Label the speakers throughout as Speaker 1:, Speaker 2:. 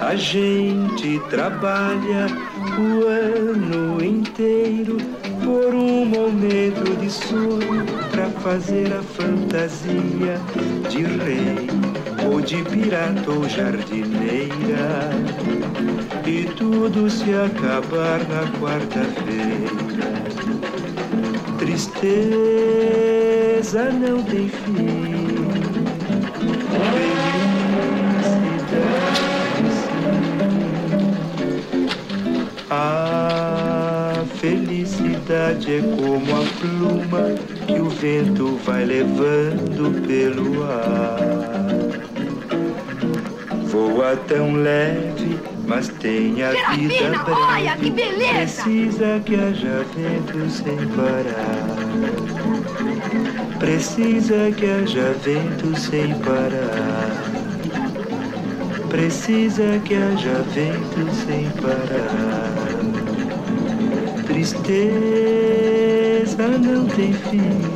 Speaker 1: A gente trabalha o ano inteiro por um momento de sonho para fazer a fantasia de rei ou de pirata ou jardineira. E tudo se acabar na quarta-feira. Tristeza não tem fim. É como a pluma que o vento vai levando pelo ar. Voa tão leve, mas tem a vida
Speaker 2: Serafina,
Speaker 1: breve.
Speaker 2: olha que beleza!
Speaker 1: Precisa que haja vento sem parar. Precisa que haja vento sem parar. Precisa que haja vento sem parar. Tristeza não tem fim.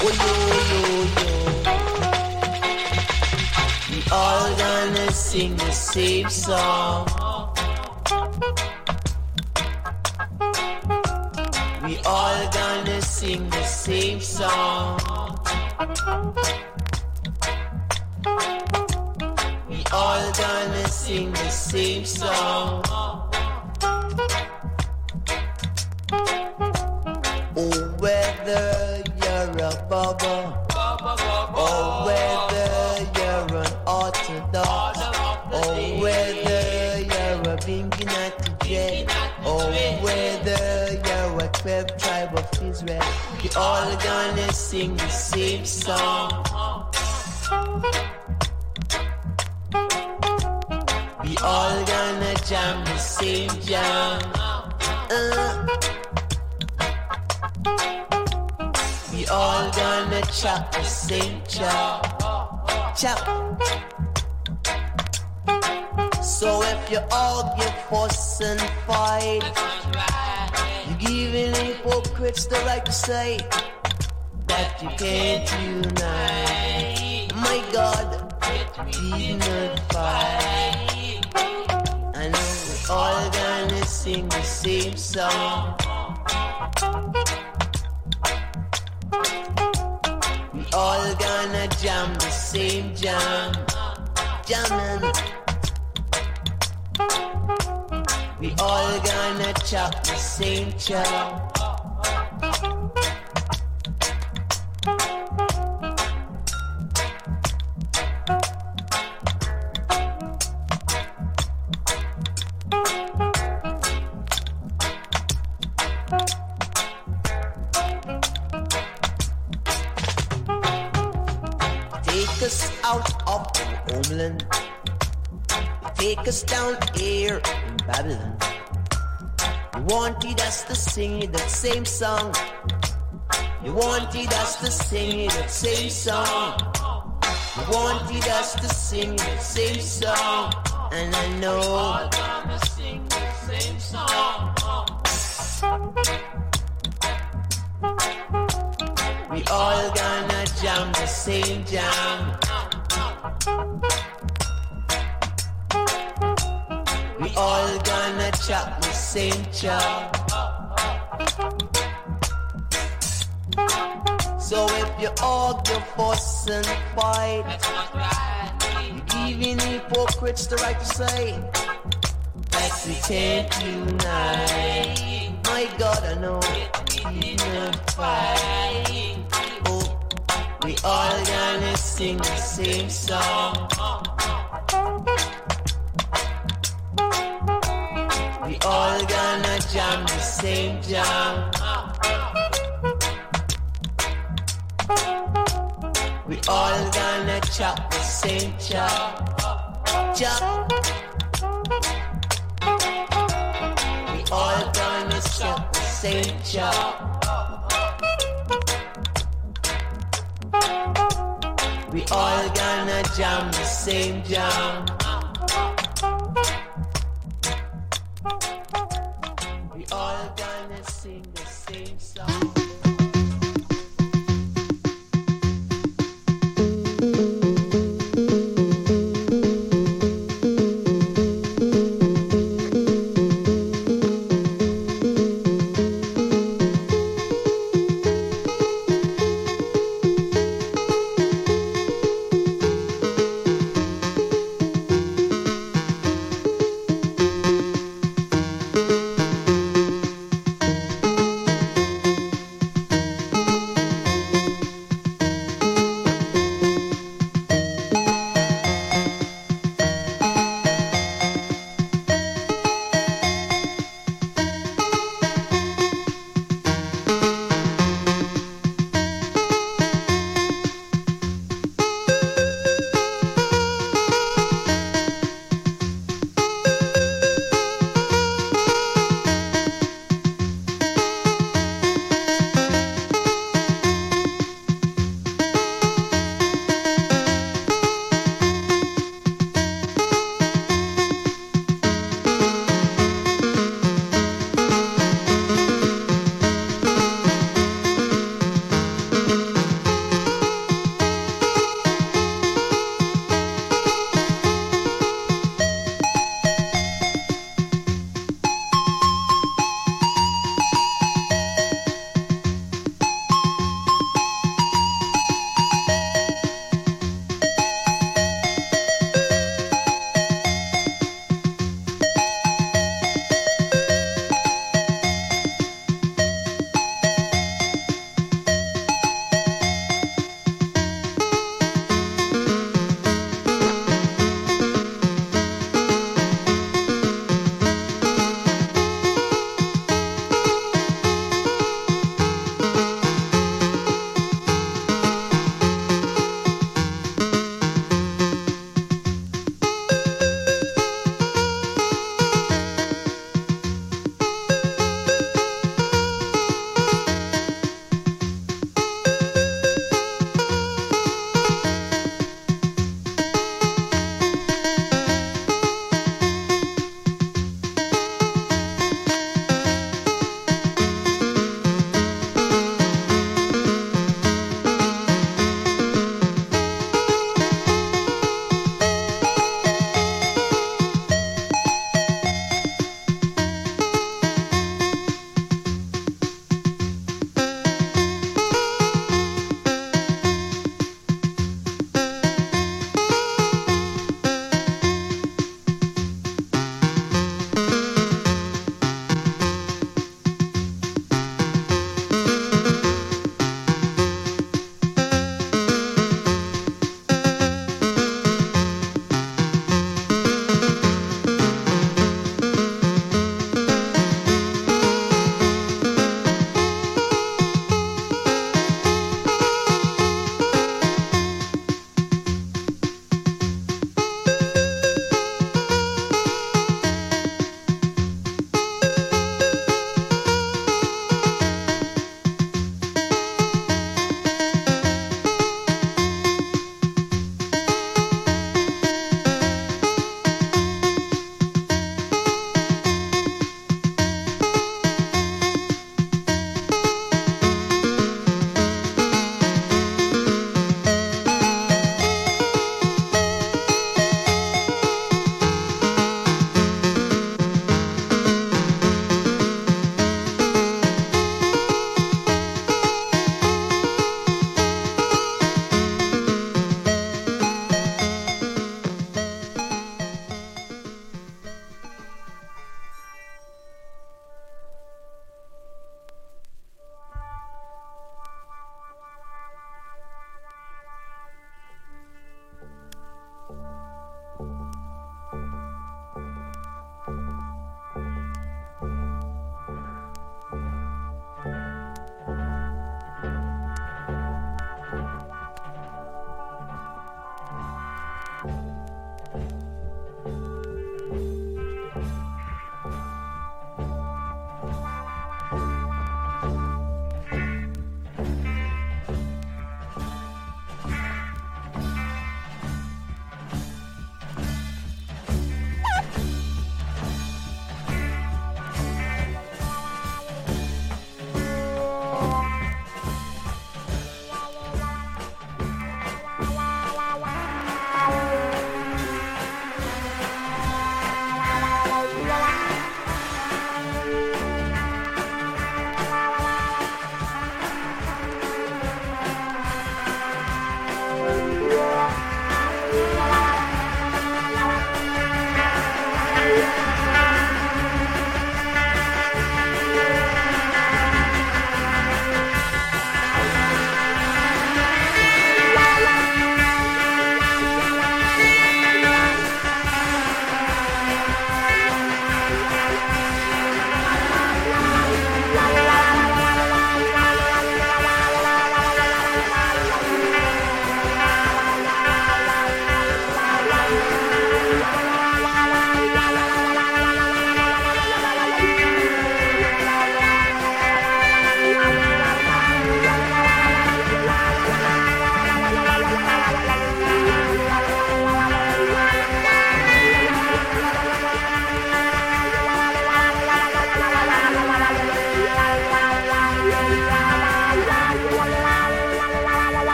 Speaker 3: We all gonna sing the same song. We all gonna sing the same song. We all gonna sing the same song. Oh, whether bubble or oh, whether you're an orthodox or oh, whether you're a Binginati Jet or whether you're a 12 tribe of Israel, we all gonna sing the same song. We all gonna jam the same jam. Chop same chop. Chop. So if you argue, fuss and fight, you're giving hypocrites the right to say that you can't unite. My God, unify. And we're all gonna sing the same song. We all gonna jam the same jam. Jamming. We all gonna chop the same chop. Homeland. Take us down here Babylon. You wanted us to sing that same song. You wanted us to sing that same song. You wanted us to sing that same song. And I know. We all gonna sing the same song. We all gonna jam the same jam. Chop. So if you argue, fuss and fight, you're giving hypocrites the right to say that we can't unite. My God, I know unify. Oh, we all gonna sing the same song. Jam the same jam. We all gonna chop the same chop. Chop. We all gonna chop the same chop. We all gonna jam the same jam. all gonna sing the same song.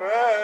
Speaker 3: Amen.